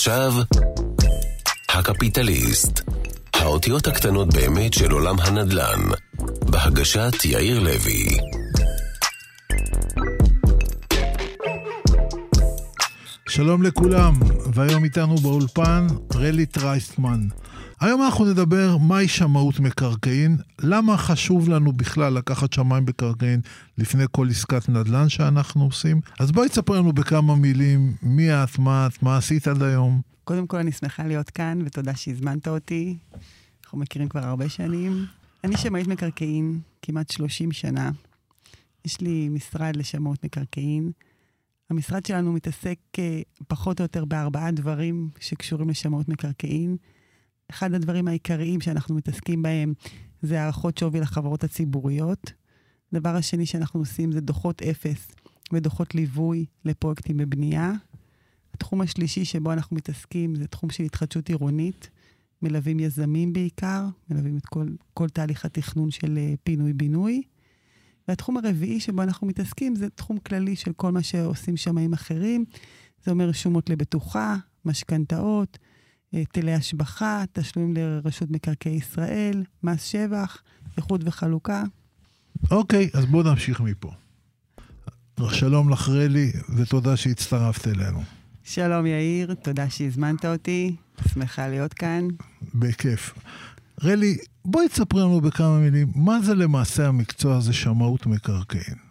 ועכשיו, הקפיטליסט. האותיות הקטנות באמת של עולם הנדל"ן. בהגשת יאיר לוי. שלום לכולם, והיום איתנו באולפן רלי טרייסטמן. היום אנחנו נדבר מהי שמאות מקרקעין, למה חשוב לנו בכלל לקחת שמאי מקרקעין לפני כל עסקת נדל"ן שאנחנו עושים. אז בואי תספר לנו בכמה מילים מי את, מה את, מה עשית עד היום. קודם כל, אני שמחה להיות כאן, ותודה שהזמנת אותי. אנחנו מכירים כבר הרבה שנים. אני שמאית מקרקעין כמעט 30 שנה. יש לי משרד לשמאות מקרקעין. המשרד שלנו מתעסק אה, פחות או יותר בארבעה דברים שקשורים לשמאות מקרקעין. אחד הדברים העיקריים שאנחנו מתעסקים בהם זה הערכות שווי לחברות הציבוריות. הדבר השני שאנחנו עושים זה דוחות אפס ודוחות ליווי לפרויקטים בבנייה. התחום השלישי שבו אנחנו מתעסקים זה תחום של התחדשות עירונית. מלווים יזמים בעיקר, מלווים את כל, כל תהליך התכנון של אה, פינוי-בינוי. והתחום הרביעי שבו אנחנו מתעסקים זה תחום כללי של כל מה שעושים שמאים אחרים. זה אומר רשומות לבטוחה, משכנתאות, היטלי השבחה, תשלומים לרשות מקרקעי ישראל, מס שבח, איחוד וחלוקה. אוקיי, אז בואו נמשיך מפה. שלום לך רלי, ותודה שהצטרפת אלינו. שלום יאיר, תודה שהזמנת אותי, שמחה להיות כאן. בכיף. רלי, בואי תספרי לנו בכמה מילים, מה זה למעשה המקצוע הזה שמאות מקרקעין?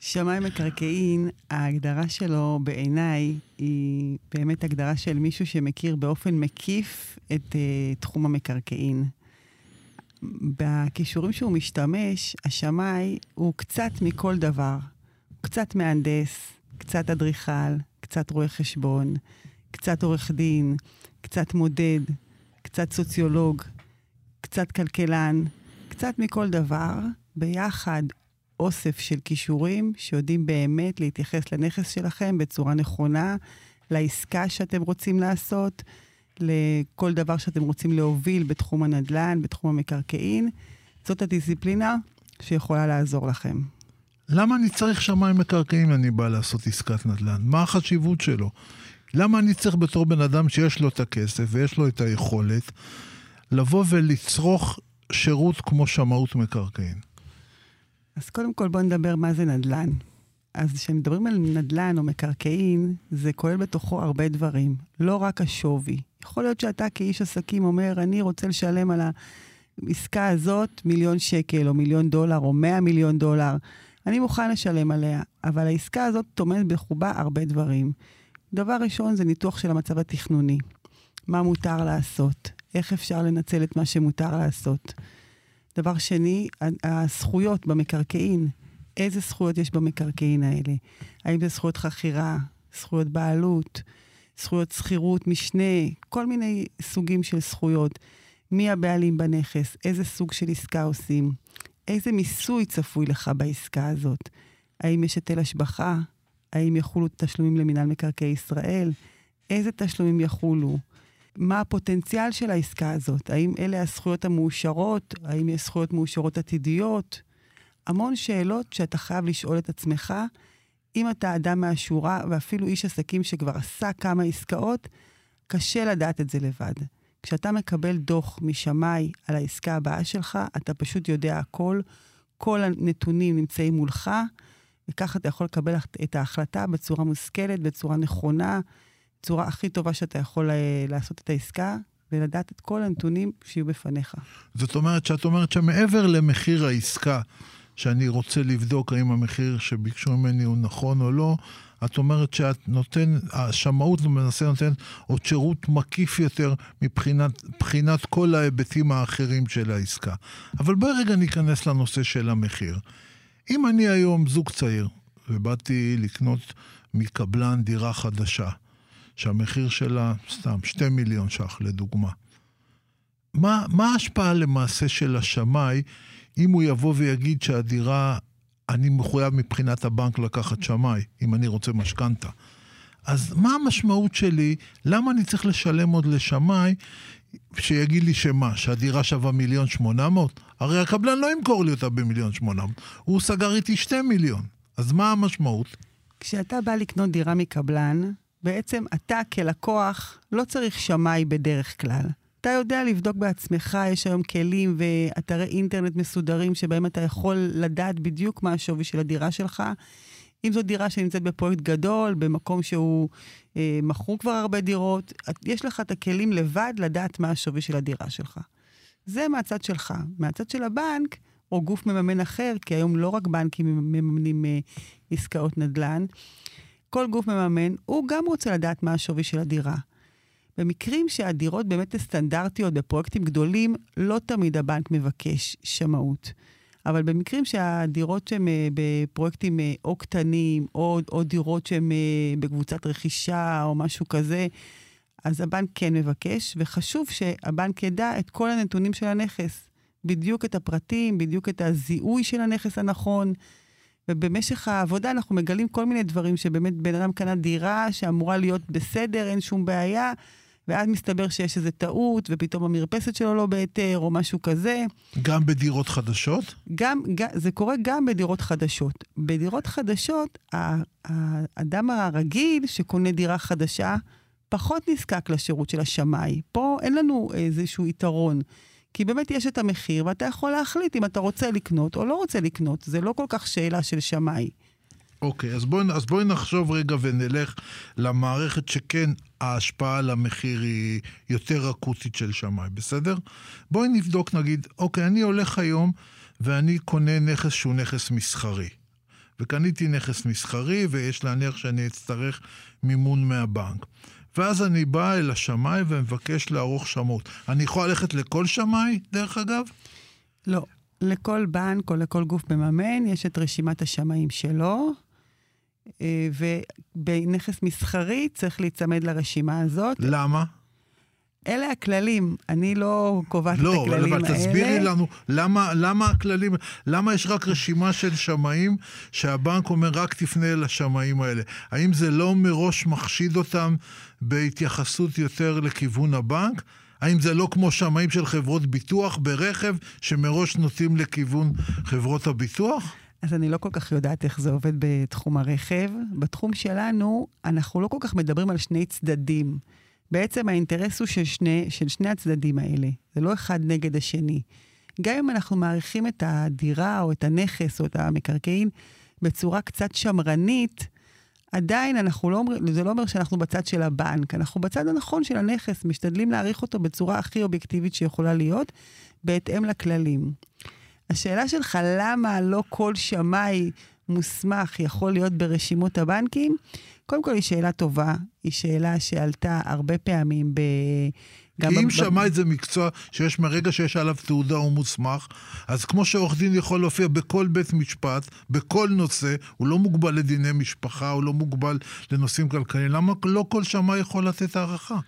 שמאי מקרקעין, ההגדרה שלו בעיניי היא באמת הגדרה של מישהו שמכיר באופן מקיף את uh, תחום המקרקעין. בכישורים שהוא משתמש, השמאי הוא קצת מכל דבר. קצת מהנדס, קצת אדריכל, קצת רואה חשבון, קצת עורך דין, קצת מודד, קצת סוציולוג, קצת כלכלן, קצת מכל דבר, ביחד אוסף של כישורים שיודעים באמת להתייחס לנכס שלכם בצורה נכונה, לעסקה שאתם רוצים לעשות, לכל דבר שאתם רוצים להוביל בתחום הנדל"ן, בתחום המקרקעין. זאת הדיסציפלינה שיכולה לעזור לכם. למה אני צריך שמיים מקרקעין אם אני בא לעשות עסקת נדל"ן? מה החשיבות שלו? למה אני צריך בתור בן אדם שיש לו את הכסף ויש לו את היכולת לבוא ולצרוך שירות כמו שמאות מקרקעין? אז קודם כל בואו נדבר מה זה נדל"ן. אז כשמדברים על נדל"ן או מקרקעין, זה כולל בתוכו הרבה דברים, לא רק השווי. יכול להיות שאתה כאיש עסקים אומר, אני רוצה לשלם על העסקה הזאת מיליון שקל, או מיליון דולר, או מאה מיליון דולר. אני מוכן לשלם עליה, אבל העסקה הזאת טומנת בחובה הרבה דברים. דבר ראשון זה ניתוח של המצב התכנוני. מה מותר לעשות? איך אפשר לנצל את מה שמותר לעשות? דבר שני, הזכויות במקרקעין. איזה זכויות יש במקרקעין האלה? האם זה זכויות חכירה, זכויות בעלות, זכויות שכירות משנה, כל מיני סוגים של זכויות. מי הבעלים בנכס? איזה סוג של עסקה עושים? איזה מיסוי צפוי לך בעסקה הזאת? האם יש היטל השבחה? האם יחולו תשלומים למינהל מקרקעי ישראל? איזה תשלומים יחולו? מה הפוטנציאל של העסקה הזאת? האם אלה הזכויות המאושרות? האם יש זכויות מאושרות עתידיות? המון שאלות שאתה חייב לשאול את עצמך. אם אתה אדם מהשורה ואפילו איש עסקים שכבר עשה כמה עסקאות, קשה לדעת את זה לבד. כשאתה מקבל דוח משמאי על העסקה הבאה שלך, אתה פשוט יודע הכל, כל הנתונים נמצאים מולך, וככה אתה יכול לקבל את ההחלטה בצורה מושכלת, בצורה נכונה, בצורה הכי טובה שאתה יכול אה, לעשות את העסקה, ולדעת את כל הנתונים שיהיו בפניך. זאת אומרת שאת אומרת שמעבר למחיר העסקה, שאני רוצה לבדוק האם המחיר שביקשו ממני הוא נכון או לא, את אומרת שאת נותן, השמאות למעשה נותנת עוד שירות מקיף יותר מבחינת, מבחינת כל ההיבטים האחרים של העסקה. אבל בואי רגע ניכנס לנושא של המחיר. אם אני היום זוג צעיר, ובאתי לקנות מקבלן דירה חדשה, שהמחיר שלה, סתם, שתי מיליון ש"ח לדוגמה, מה, מה ההשפעה למעשה של השמאי אם הוא יבוא ויגיד שהדירה, אני מחויב מבחינת הבנק לקחת שמאי, אם אני רוצה משכנתה. אז מה המשמעות שלי? למה אני צריך לשלם עוד לשמאי שיגיד לי שמה, שהדירה שווה מיליון שמונה מאות? הרי הקבלן לא ימכור לי אותה במיליון שמונה מאות, הוא סגר איתי שתי מיליון. אז מה המשמעות? כשאתה בא לקנות דירה מקבלן, בעצם אתה כלקוח לא צריך שמאי בדרך כלל. אתה יודע לבדוק בעצמך, יש היום כלים ואתרי אינטרנט מסודרים שבהם אתה יכול לדעת בדיוק מה השווי של הדירה שלך. אם זו דירה שנמצאת בפרויקט גדול, במקום שהוא אה, מכרו כבר הרבה דירות, יש לך את הכלים לבד לדעת מה השווי של הדירה שלך. זה מהצד שלך. מהצד של הבנק, או גוף מממן אחר, כי היום לא רק בנקים מממנים אה, עסקאות נדל"ן, כל גוף מממן, הוא גם רוצה לדעת מה השווי של הדירה. במקרים שהדירות באמת סטנדרטיות בפרויקטים גדולים, לא תמיד הבנק מבקש שמאות. אבל במקרים שהדירות שהן אה, בפרויקטים אה, או קטנים, או, או דירות שהן אה, בקבוצת רכישה או משהו כזה, אז הבנק כן מבקש, וחשוב שהבנק ידע את כל הנתונים של הנכס. בדיוק את הפרטים, בדיוק את הזיהוי של הנכס הנכון. ובמשך העבודה אנחנו מגלים כל מיני דברים שבאמת בן אדם קנה דירה שאמורה להיות בסדר, אין שום בעיה, ואז מסתבר שיש איזו טעות, ופתאום המרפסת שלו לא בהיתר, או משהו כזה. גם בדירות חדשות? גם, גם, זה קורה גם בדירות חדשות. בדירות חדשות, האדם הרגיל שקונה דירה חדשה, פחות נזקק לשירות של השמאי. פה אין לנו איזשהו יתרון. כי באמת יש את המחיר, ואתה יכול להחליט אם אתה רוצה לקנות או לא רוצה לקנות. זה לא כל כך שאלה של שמאי. אוקיי, okay, אז בואי בוא נחשוב רגע ונלך למערכת שכן ההשפעה על המחיר היא יותר אקוטית של שמאי, בסדר? בואי נבדוק נגיד, אוקיי, אני הולך היום ואני קונה נכס שהוא נכס מסחרי. וקניתי נכס מסחרי ויש להניח שאני אצטרך מימון מהבנק. ואז אני בא אל השמאי ומבקש לערוך שמאות. אני יכול ללכת לכל שמאי, דרך אגב? לא. לכל בנק או לכל גוף מממן יש את רשימת השמאים שלו, אה, ובנכס מסחרי צריך להיצמד לרשימה הזאת. למה? אלה הכללים, אני לא קובעת לא, את הכללים האלה. לא, אבל תסבירי לנו, למה, למה הכללים, למה יש רק רשימה של שמאים שהבנק אומר רק תפנה לשמאים האלה? האם זה לא מראש מחשיד אותם בהתייחסות יותר לכיוון הבנק? האם זה לא כמו שמאים של חברות ביטוח ברכב שמראש נוטים לכיוון חברות הביטוח? אז אני לא כל כך יודעת איך זה עובד בתחום הרכב. בתחום שלנו, אנחנו לא כל כך מדברים על שני צדדים. בעצם האינטרס הוא של שני, של שני הצדדים האלה, זה לא אחד נגד השני. גם אם אנחנו מעריכים את הדירה או את הנכס או את המקרקעין בצורה קצת שמרנית, עדיין אנחנו לא אומרים, זה לא אומר שאנחנו בצד של הבנק, אנחנו בצד הנכון של הנכס, משתדלים להעריך אותו בצורה הכי אובייקטיבית שיכולה להיות, בהתאם לכללים. השאלה שלך, למה לא כל שמאי מוסמך יכול להיות ברשימות הבנקים? קודם כל, היא שאלה טובה, היא שאלה שעלתה הרבה פעמים ב... כי אם שמאי זה מקצוע שיש מרגע שיש עליו תעודה הוא מוסמך, אז כמו שעורך דין יכול להופיע בכל בית משפט, בכל נושא, הוא לא מוגבל לדיני משפחה, הוא לא מוגבל לנושאים כלכליים, למה לא כל שמאי יכול לתת הערכה?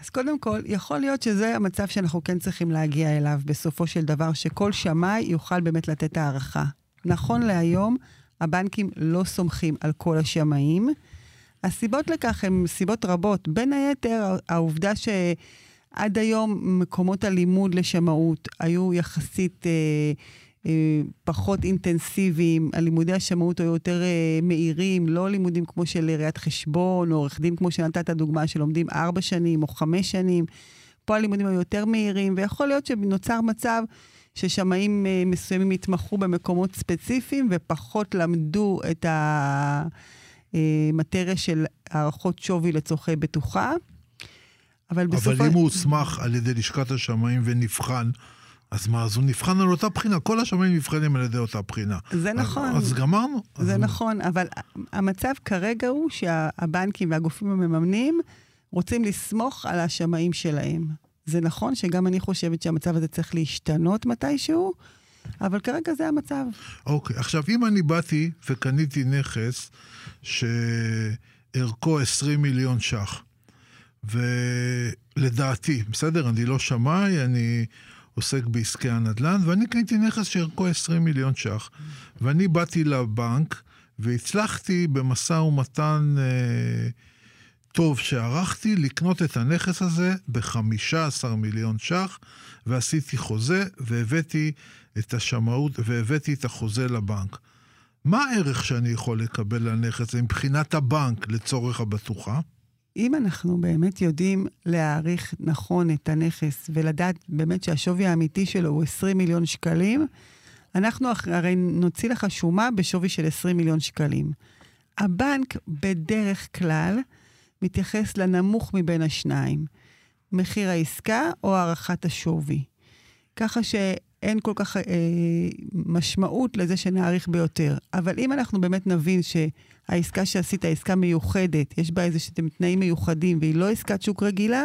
אז קודם כל, יכול להיות שזה המצב שאנחנו כן צריכים להגיע אליו בסופו של דבר, שכל שמאי יוכל באמת לתת הערכה. נכון להיום, הבנקים לא סומכים על כל השמאים. הסיבות לכך הן סיבות רבות. בין היתר, העובדה שעד היום מקומות הלימוד לשמאות היו יחסית אה, אה, פחות אינטנסיביים, הלימודי השמאות היו יותר אה, מהירים, לא לימודים כמו של ראיית חשבון, או עורך דין כמו שנתת דוגמה, שלומדים ארבע שנים או חמש שנים. פה הלימודים היו יותר מהירים, ויכול להיות שנוצר מצב ששמאים אה, מסוימים התמחו במקומות ספציפיים ופחות למדו את המטריה של הערכות שווי לצורכי בטוחה. אבל בסופו... אבל אם הוא הוסמך על ידי לשכת השמאים ונבחן, אז מה, אז הוא נבחן על אותה בחינה, כל השמאים נבחנים על ידי אותה בחינה. זה נכון. אז, אז גמרנו. זה אז... נכון, אבל המצב כרגע הוא שהבנקים והגופים המממנים רוצים לסמוך על השמאים שלהם. זה נכון שגם אני חושבת שהמצב הזה צריך להשתנות מתישהו, אבל כרגע זה המצב. אוקיי, עכשיו אם אני באתי וקניתי נכס שערכו 20 מיליון ש"ח, ולדעתי, בסדר, אני לא שמאי, אני עוסק בעסקי הנדל"ן, ואני קניתי נכס שערכו 20 מיליון ש"ח, ואני באתי לבנק והצלחתי במשא ומתן... אה, טוב שערכתי לקנות את הנכס הזה ב-15 מיליון ש"ח, ועשיתי חוזה, והבאתי את השמאות, והבאתי את החוזה לבנק. מה הערך שאני יכול לקבל על נכס מבחינת הבנק לצורך הבטוחה? אם אנחנו באמת יודעים להעריך נכון את הנכס ולדעת באמת שהשווי האמיתי שלו הוא 20 מיליון שקלים, אנחנו הרי נוציא לך שומה בשווי של 20 מיליון שקלים. הבנק בדרך כלל מתייחס לנמוך מבין השניים, מחיר העסקה או הערכת השווי. ככה שאין כל כך אה, משמעות לזה שנעריך ביותר. אבל אם אנחנו באמת נבין שהעסקה שעשית, עסקה מיוחדת, יש בה איזה שאתם תנאים מיוחדים והיא לא עסקת שוק רגילה,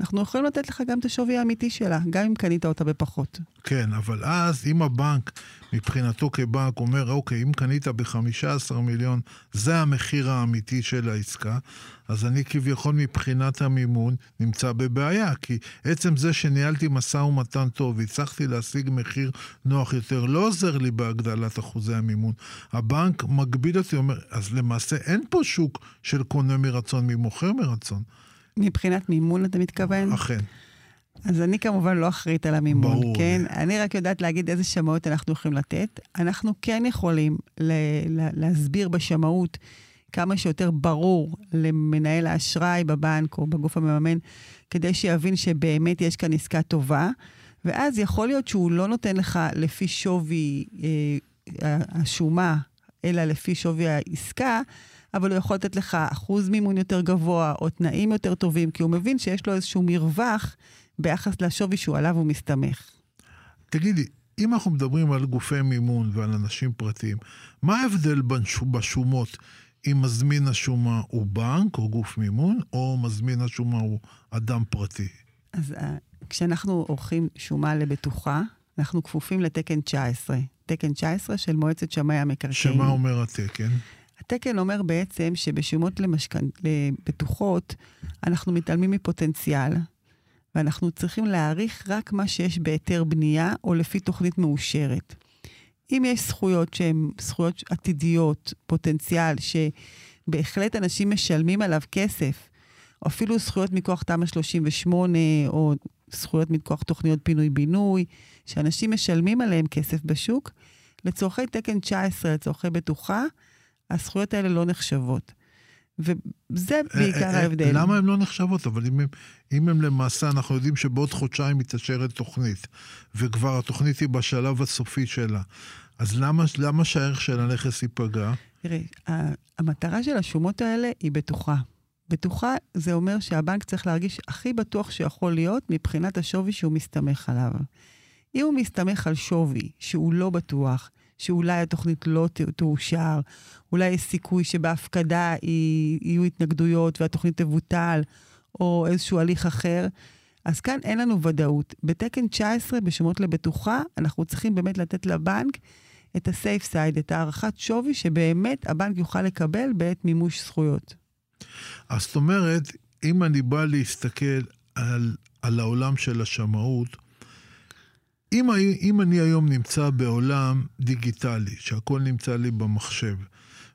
אנחנו יכולים לתת לך גם את השווי האמיתי שלה, גם אם קנית אותה בפחות. כן, אבל אז אם הבנק, מבחינתו כבנק, אומר, אוקיי, אם קנית ב-15 מיליון, זה המחיר האמיתי של העסקה, אז אני כביכול מבחינת המימון נמצא בבעיה, כי עצם זה שניהלתי משא ומתן טוב והצלחתי להשיג מחיר נוח יותר, לא עוזר לי בהגדלת אחוזי המימון. הבנק מגביל אותי, אומר, אז למעשה אין פה שוק של קונה מרצון ממוכר מרצון. מבחינת מימון אתה מתכוון? אכן. אז אני כמובן לא אחראית על המימון, ברור. כן? אני רק יודעת להגיד איזה שמאות אנחנו יכולים לתת. אנחנו כן יכולים להסביר בשמאות כמה שיותר ברור למנהל האשראי בבנק או בגוף המממן, כדי שיבין שבאמת יש כאן עסקה טובה, ואז יכול להיות שהוא לא נותן לך לפי שווי אה, השומה, אלא לפי שווי העסקה, אבל הוא יכול לתת לך אחוז מימון יותר גבוה או תנאים יותר טובים, כי הוא מבין שיש לו איזשהו מרווח ביחס לשווי שהוא עליו הוא מסתמך. תגידי, אם אנחנו מדברים על גופי מימון ועל אנשים פרטיים, מה ההבדל בשומות אם מזמין השומה הוא בנק או גוף מימון, או מזמין השומה הוא אדם פרטי? אז uh, כשאנחנו עורכים שומה לבטוחה, אנחנו כפופים לתקן 19. תקן 19 של מועצת שמאי המקרקעין. שמה אומר התקן? התקן אומר בעצם שבשומות למשכנ... לבטוחות, אנחנו מתעלמים מפוטנציאל, ואנחנו צריכים להעריך רק מה שיש בהיתר בנייה או לפי תוכנית מאושרת. אם יש זכויות שהן זכויות עתידיות, פוטנציאל, שבהחלט אנשים משלמים עליו כסף, או אפילו זכויות מכוח תמ"א 38, או זכויות מכוח תוכניות פינוי-בינוי, שאנשים משלמים עליהם כסף בשוק, לצורכי תקן 19, לצורכי בטוחה, הזכויות האלה לא נחשבות. וזה בעיקר אה, אה, ההבדל. למה הן לא נחשבות? אבל אם הם, אם הם למעשה, אנחנו יודעים שבעוד חודשיים מתאשרת תוכנית, וכבר התוכנית היא בשלב הסופי שלה, אז למה, למה שהערך של הנכס ייפגע? תראי, המטרה של השומות האלה היא בטוחה. בטוחה זה אומר שהבנק צריך להרגיש הכי בטוח שיכול להיות מבחינת השווי שהוא מסתמך עליו. אם הוא מסתמך על שווי שהוא לא בטוח, שאולי התוכנית לא תאושר, אולי יש סיכוי שבהפקדה יהיו התנגדויות והתוכנית תבוטל, או איזשהו הליך אחר. אז כאן אין לנו ודאות. בתקן 19, בשומות לבטוחה, אנחנו צריכים באמת לתת לבנק את ה-safe side, את הערכת שווי, שבאמת הבנק יוכל לקבל בעת מימוש זכויות. אז זאת אומרת, אם אני בא להסתכל על, על העולם של השמאות, אם, אם אני היום נמצא בעולם דיגיטלי, שהכל נמצא לי במחשב,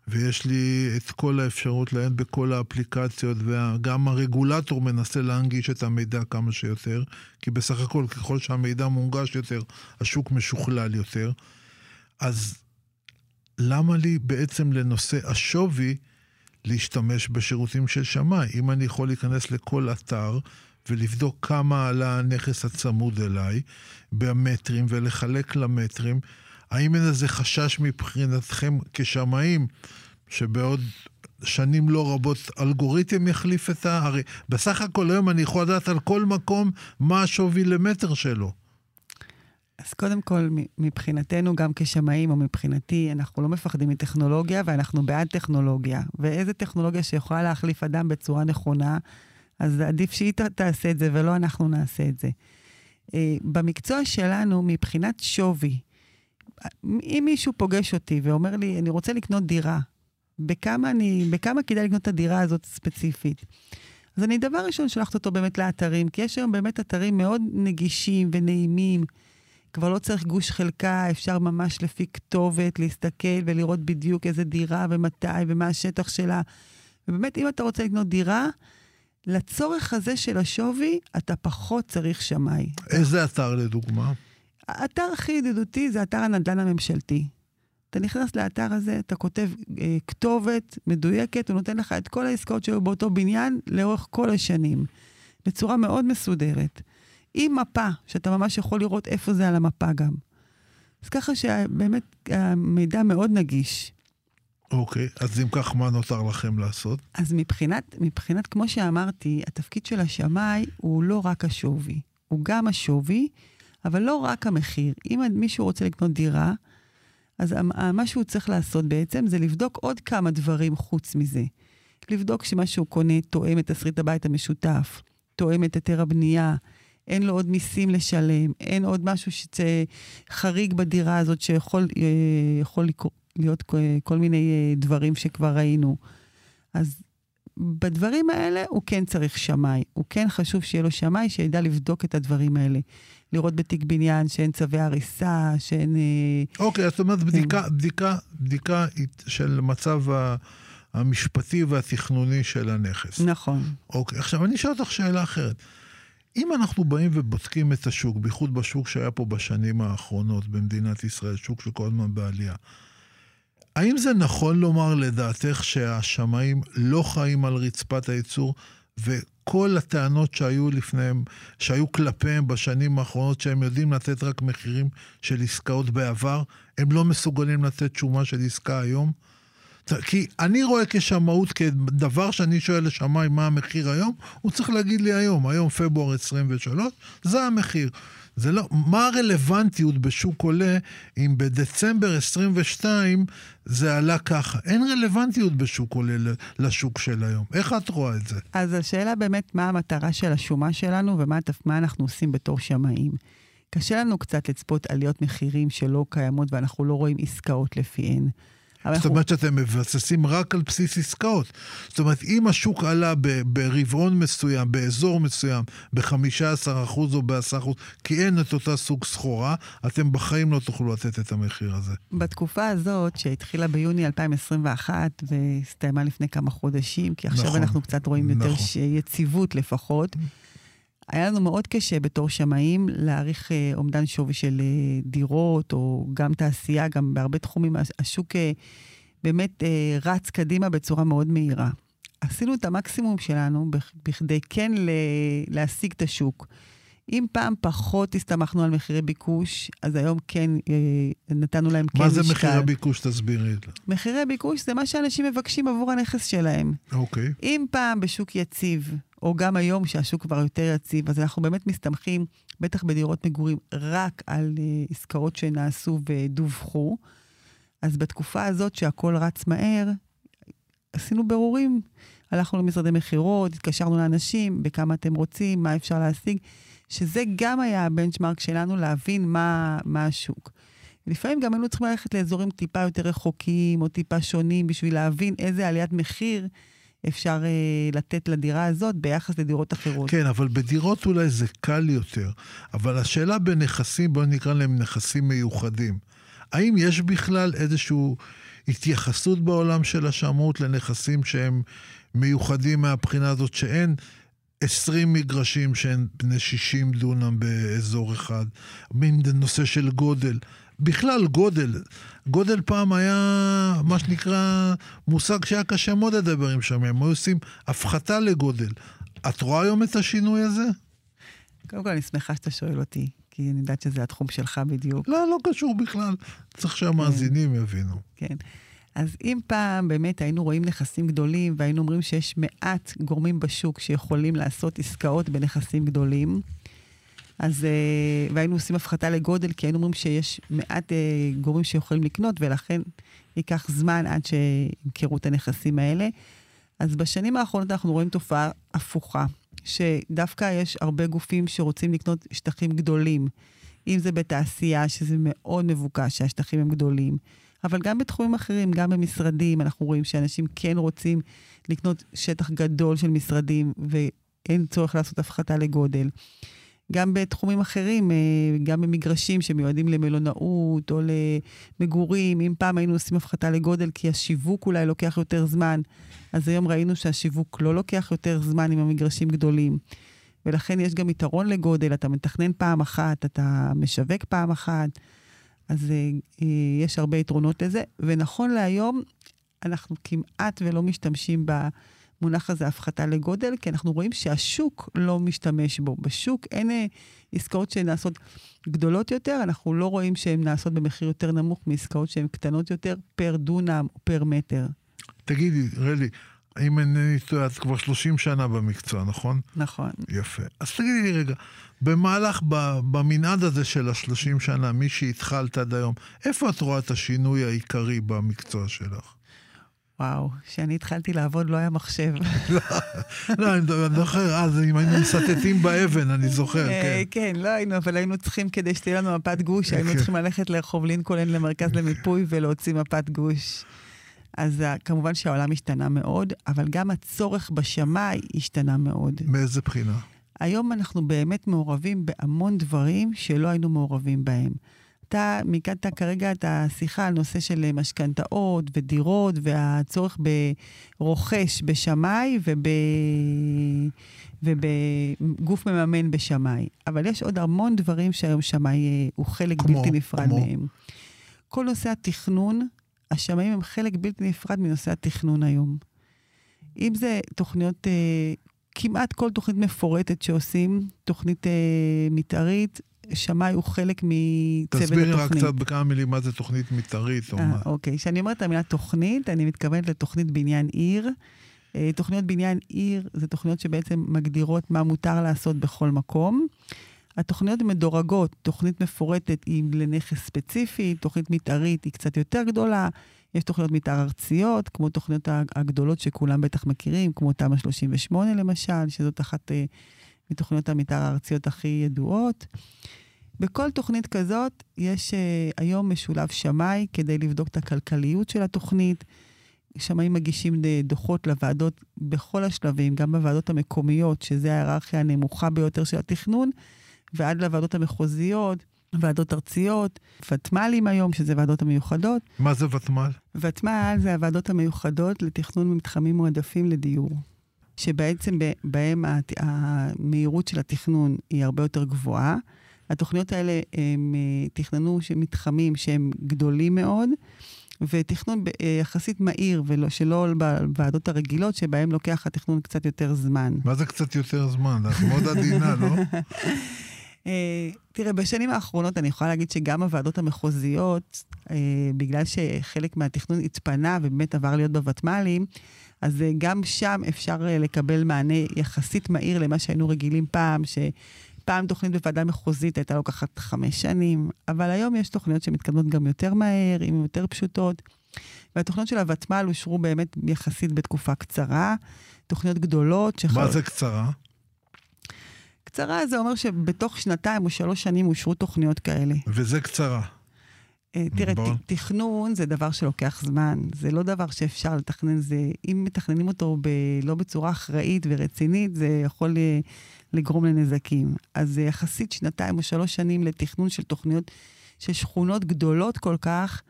ויש לי את כל האפשרות לעיין בכל האפליקציות, וגם הרגולטור מנסה להנגיש את המידע כמה שיותר, כי בסך הכל ככל שהמידע מונגש יותר, השוק משוכלל יותר. אז למה לי בעצם לנושא השווי להשתמש בשירותים של שמאי? אם אני יכול להיכנס לכל אתר ולבדוק כמה עלה הנכס הצמוד אליי במטרים ולחלק למטרים. האם אין איזה חשש מבחינתכם כשמאים שבעוד שנים לא רבות אלגוריתם יחליף את ה... הרי בסך הכל היום אני יכול לדעת על כל מקום מה השווי למטר שלו. אז קודם כל, מבחינתנו, גם כשמאים, או מבחינתי, אנחנו לא מפחדים מטכנולוגיה, ואנחנו בעד טכנולוגיה. ואיזה טכנולוגיה שיכולה להחליף אדם בצורה נכונה, אז עדיף שהיא תעשה את זה ולא אנחנו נעשה את זה. אה, במקצוע שלנו, מבחינת שווי, אם מישהו פוגש אותי ואומר לי, אני רוצה לקנות דירה, בכמה, אני, בכמה כדאי לקנות את הדירה הזאת ספציפית? אז אני דבר ראשון שלחת אותו באמת לאתרים, כי יש היום באמת אתרים מאוד נגישים ונעימים. כבר לא צריך גוש חלקה, אפשר ממש לפי כתובת להסתכל ולראות בדיוק איזה דירה ומתי ומה השטח שלה. ובאמת, אם אתה רוצה לקנות דירה, לצורך הזה של השווי, אתה פחות צריך שמאי. איזה אתר לדוגמה? האתר הכי ידידותי זה אתר הנדל"ן הממשלתי. אתה נכנס לאתר הזה, אתה כותב אה, כתובת מדויקת, הוא נותן לך את כל העסקאות שהיו באותו בניין לאורך כל השנים, בצורה מאוד מסודרת. עם מפה, שאתה ממש יכול לראות איפה זה על המפה גם. אז ככה שבאמת המידע מאוד נגיש. אוקיי, אז אם כך, מה נותר לכם לעשות? אז מבחינת, מבחינת, כמו שאמרתי, התפקיד של השמאי הוא לא רק השווי, הוא גם השווי, אבל לא רק המחיר. אם מישהו רוצה לקנות דירה, אז מה שהוא צריך לעשות בעצם זה לבדוק עוד כמה דברים חוץ מזה. לבדוק שמה שהוא קונה תואם את תסריט הבית המשותף, תואם את היתר הבנייה, אין לו עוד מיסים לשלם, אין עוד משהו שחריג בדירה הזאת שיכול אה, יכול להיות כל מיני אה, דברים שכבר ראינו. אז בדברים האלה הוא כן צריך שמאי. הוא כן חשוב שיהיה לו שמאי שידע לבדוק את הדברים האלה. לראות בתיק בניין שאין צווי הריסה, שאין... אה, אוקיי, זאת אומרת בדיקה, בדיקה, בדיקה של מצב המשפטי והתכנוני של הנכס. נכון. אוקיי, עכשיו אני אשאל אותך שאלה אחרת. אם אנחנו באים ובודקים את השוק, בייחוד בשוק שהיה פה בשנים האחרונות במדינת ישראל, שוק שכל הזמן בעלייה, האם זה נכון לומר לדעתך שהשמאים לא חיים על רצפת הייצור וכל הטענות שהיו לפניהם, שהיו כלפיהם בשנים האחרונות, שהם יודעים לתת רק מחירים של עסקאות בעבר, הם לא מסוגלים לתת שומה של עסקה היום? כי אני רואה כשמאות, כדבר שאני שואל לשמאי מה המחיר היום, הוא צריך להגיד לי היום, היום פברואר 23, זה המחיר. זה לא, מה הרלוונטיות בשוק עולה אם בדצמבר 22 זה עלה ככה? אין רלוונטיות בשוק עולה לשוק של היום. איך את רואה את זה? אז השאלה באמת, מה המטרה של השומה שלנו ומה אנחנו עושים בתור שמאים. קשה לנו קצת לצפות עליות מחירים שלא קיימות ואנחנו לא רואים עסקאות לפיהן. זאת אומרת שאתם מבססים רק על בסיס עסקאות. זאת אומרת, אם השוק עלה ברבעון מסוים, באזור מסוים, ב-15% או ב-10%, כי אין את אותה סוג סחורה, אתם בחיים לא תוכלו לתת את המחיר הזה. בתקופה הזאת, שהתחילה ביוני 2021 והסתיימה לפני כמה חודשים, כי עכשיו נכון, אנחנו קצת רואים יותר נכון. יציבות לפחות, היה לנו מאוד קשה בתור שמאים להעריך אה, אומדן שווי של אה, דירות, או גם תעשייה, גם בהרבה תחומים. השוק אה, באמת רץ קדימה בצורה מאוד מהירה. עשינו את המקסימום שלנו בכדי כן להשיג את השוק. אם פעם פחות הסתמכנו על מחירי ביקוש, אז היום כן אה, נתנו להם כן משקל. מה זה משקל. מחירי ביקוש? תסבירי את זה. מחירי ביקוש זה מה שאנשים מבקשים עבור הנכס שלהם. אוקיי. אם פעם בשוק יציב, או גם היום שהשוק כבר יותר יציב, אז אנחנו באמת מסתמכים, בטח בדירות מגורים, רק על uh, עסקאות שנעשו ודווחו. אז בתקופה הזאת שהכל רץ מהר, עשינו ברורים. הלכנו למשרדי מכירות, התקשרנו לאנשים, בכמה אתם רוצים, מה אפשר להשיג, שזה גם היה הבנצ'מרק שלנו להבין מה, מה השוק. לפעמים גם היינו צריכים ללכת לאזורים טיפה יותר רחוקים או טיפה שונים בשביל להבין איזה עליית מחיר אפשר אה, לתת לדירה הזאת ביחס לדירות אחרות. כן, אבל בדירות אולי זה קל יותר. אבל השאלה בנכסים, בואו נקרא להם נכסים מיוחדים. האם יש בכלל איזושהי התייחסות בעולם של השמאות לנכסים שהם מיוחדים מהבחינה הזאת, שאין 20 מגרשים שהם בני 60 דונם באזור אחד, מין נושא של גודל. בכלל גודל. גודל פעם היה מה שנקרא מושג שהיה קשה מאוד לדבר עם שם, הם היו עושים הפחתה לגודל. את רואה היום את השינוי הזה? קודם כל, אני שמחה שאתה שואל אותי, כי אני יודעת שזה התחום שלך בדיוק. לא, לא קשור בכלל. צריך שהמאזינים כן. יבינו. כן. אז אם פעם באמת היינו רואים נכסים גדולים והיינו אומרים שיש מעט גורמים בשוק שיכולים לעשות עסקאות בנכסים גדולים, אז, uh, והיינו עושים הפחתה לגודל, כי היינו אומרים שיש מעט uh, גורמים שיכולים לקנות, ולכן ייקח זמן עד שימכרו את הנכסים האלה. אז בשנים האחרונות אנחנו רואים תופעה הפוכה, שדווקא יש הרבה גופים שרוצים לקנות שטחים גדולים. אם זה בתעשייה, שזה מאוד מבוקש שהשטחים הם גדולים, אבל גם בתחומים אחרים, גם במשרדים, אנחנו רואים שאנשים כן רוצים לקנות שטח גדול של משרדים, ואין צורך לעשות הפחתה לגודל. גם בתחומים אחרים, אה, גם במגרשים שמיועדים למלונאות או למגורים. אם פעם היינו עושים הפחתה לגודל כי השיווק אולי לוקח יותר זמן, אז היום ראינו שהשיווק לא לוקח יותר זמן עם המגרשים גדולים. ולכן יש גם יתרון לגודל, אתה מתכנן פעם אחת, אתה משווק פעם אחת. אז אה, אה, יש הרבה יתרונות לזה, ונכון להיום, אנחנו כמעט ולא משתמשים במונח הזה הפחתה לגודל, כי אנחנו רואים שהשוק לא משתמש בו. בשוק אין אה, עסקאות שנעשות גדולות יותר, אנחנו לא רואים שהן נעשות במחיר יותר נמוך מעסקאות שהן קטנות יותר פר דונם או פר מטר. תגידי, רלי, אם אינני טועה, את כבר 30 שנה במקצוע, נכון? נכון. יפה. אז תגידי לי רגע, במהלך, במנעד הזה של ה-30 שנה, מי שהתחלת עד היום, איפה את רואה את השינוי העיקרי במקצוע שלך? וואו, כשאני התחלתי לעבוד לא היה מחשב. לא, אני זוכר, אז אם היינו מסטטים באבן, אני זוכר, אה, כן. כן, לא היינו, אבל היינו צריכים, כדי שתהיה לנו מפת גוש, היינו כן. צריכים ללכת לרחוב לינקולן למרכז למיפוי ולהוציא מפת גוש. אז אה, כמובן שהעולם השתנה מאוד, אבל גם הצורך בשמאי השתנה מאוד. מאיזה בחינה? היום אנחנו באמת מעורבים בהמון דברים שלא היינו מעורבים בהם. אתה מיקדת כרגע את השיחה על נושא של משכנתאות ודירות והצורך ברוכש בשמאי וב... ובגוף מממן בשמאי. אבל יש עוד המון דברים שהיום שמאי אה, הוא חלק כמו, בלתי נפרד כמו? מהם. כל נושא התכנון, השמאים הם חלק בלתי נפרד מנושא התכנון היום. אם זה תוכניות, אה, כמעט כל תוכנית מפורטת שעושים, תוכנית אה, מתארית, שמאי הוא חלק מצוות התוכנית. תסבירי רק קצת בכמה מילים מה זה תוכנית מתארית או אה, מה. אוקיי, כשאני אומרת את המילה תוכנית, אני מתכוונת לתוכנית בניין עיר. אה, תוכניות בניין עיר זה תוכניות שבעצם מגדירות מה מותר לעשות בכל מקום. התוכניות מדורגות, תוכנית מפורטת היא לנכס ספציפי, תוכנית מתארית היא קצת יותר גדולה, יש תוכניות מתאר ארציות, כמו תוכניות הגדולות שכולם בטח מכירים, כמו תמ"א 38 למשל, שזאת אחת אה, מתוכניות המתאר הארציות הכי ידועות. בכל תוכנית כזאת יש אה, היום משולב שמאי כדי לבדוק את הכלכליות של התוכנית. שמאים מגישים ד- דוחות לוועדות בכל השלבים, גם בוועדות המקומיות, שזה ההיררכיה הנמוכה ביותר של התכנון, ועד לוועדות המחוזיות, ועדות ארציות, ותמ"לים היום, שזה ועדות המיוחדות. מה זה ותמ"ל? ותמ"ל זה הוועדות המיוחדות לתכנון מתחמים מועדפים לדיור. שבעצם בהם המהירות של התכנון היא הרבה יותר גבוהה. התוכניות האלה הם אה, תכננו מתחמים שהם גדולים מאוד, ותכנון אה, יחסית מהיר, ולא, שלא בוועדות הרגילות, שבהם לוקח התכנון קצת יותר זמן. מה זה קצת יותר זמן? את מאוד עדינה, לא? אה, תראה, בשנים האחרונות אני יכולה להגיד שגם הוועדות המחוזיות, אה, בגלל שחלק מהתכנון התפנה ובאמת עבר להיות בוותמ"לים, אז אה, גם שם אפשר לקבל מענה יחסית מהיר למה שהיינו רגילים פעם, שפעם תוכנית בוועדה מחוזית הייתה לוקחת חמש שנים, אבל היום יש תוכניות שמתקדמות גם יותר מהר, הן יותר פשוטות. והתוכניות של הוותמ"ל אושרו באמת יחסית בתקופה קצרה, תוכניות גדולות. מה זה קצרה? קצרה זה אומר שבתוך שנתיים או שלוש שנים אושרו תוכניות כאלה. וזה קצרה. אה, תראה, בוא. תכנון זה דבר שלוקח זמן, זה לא דבר שאפשר לתכנן, זה, אם מתכננים אותו ב, לא בצורה אחראית ורצינית, זה יכול אה, לגרום לנזקים. אז זה יחסית שנתיים או שלוש שנים לתכנון של תוכניות של שכונות גדולות כל כך,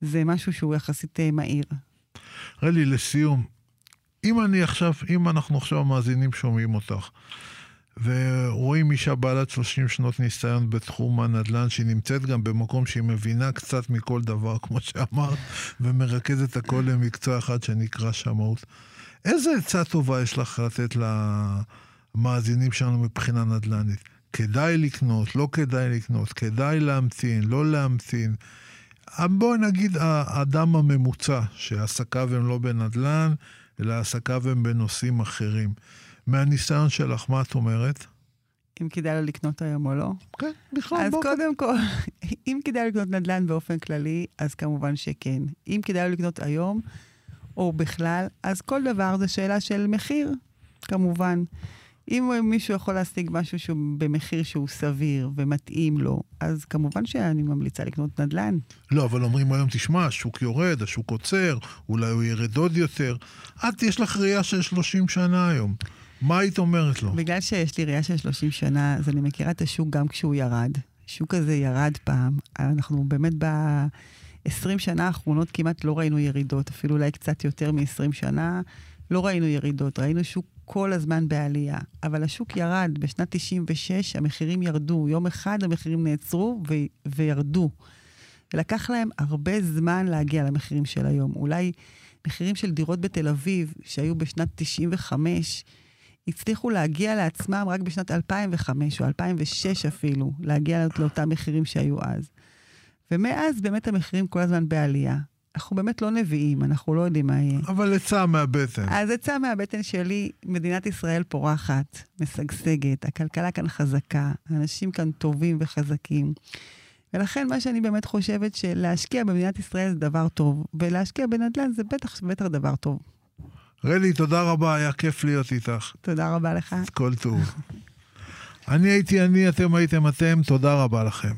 זה משהו שהוא יחסית אה, מהיר. רלי, לסיום, אם אני עכשיו, אם אנחנו עכשיו המאזינים שומעים אותך, ורואים אישה בעלת 30 שנות ניסיון בתחום הנדל"ן, שהיא נמצאת גם במקום שהיא מבינה קצת מכל דבר, כמו שאמרת, ומרכזת הכל למקצוע אחד שנקרא שמאות. איזה עצה טובה יש לך לתת למאזינים שלנו מבחינה נדל"נית? כדאי לקנות, לא כדאי לקנות, כדאי להמתין, לא להמתין. בואי נגיד האדם הממוצע, שעסקיו הם לא בנדל"ן, אלא עסקיו הם בנושאים אחרים. מהניסיון שלך, מה את אומרת? אם כדאי לו לקנות היום או לא. כן, בכלל אז בוא. קודם כל, אם כדאי לקנות נדל"ן באופן כללי, אז כמובן שכן. אם כדאי לו לקנות היום, או בכלל, אז כל דבר זה שאלה של מחיר, כמובן. אם מישהו יכול להשיג משהו שהוא במחיר שהוא סביר ומתאים לו, אז כמובן שאני ממליצה לקנות נדל"ן. לא, אבל אומרים היום, תשמע, השוק יורד, השוק עוצר, אולי הוא ירד עוד יותר. את, יש לך ראייה של 30 שנה היום. מה היית אומרת לו? בגלל שיש לי ראייה של 30 שנה, אז אני מכירה את השוק גם כשהוא ירד. השוק הזה ירד פעם. אנחנו באמת ב-20 שנה האחרונות כמעט לא ראינו ירידות, אפילו אולי קצת יותר מ-20 שנה, לא ראינו ירידות. ראינו שוק כל הזמן בעלייה. אבל השוק ירד. בשנת 96 המחירים ירדו. יום אחד המחירים נעצרו ו- וירדו. ולקח להם הרבה זמן להגיע למחירים של היום. אולי מחירים של דירות בתל אביב, שהיו בשנת 95, הצליחו להגיע לעצמם רק בשנת 2005 או 2006 אפילו, להגיע לאותם מחירים שהיו אז. ומאז באמת המחירים כל הזמן בעלייה. אנחנו באמת לא נביאים, אנחנו לא יודעים מה יהיה. אבל עצה מהבטן. אז עצה מהבטן שלי, מדינת ישראל פורחת, משגשגת, הכלכלה כאן חזקה, אנשים כאן טובים וחזקים. ולכן מה שאני באמת חושבת שלהשקיע במדינת ישראל זה דבר טוב, ולהשקיע בנדל"ן זה בטח בטח דבר טוב. רלי, תודה רבה, היה כיף להיות איתך. תודה רבה לך. כל טוב. אני הייתי אני, אתם הייתם אתם, תודה רבה לכם.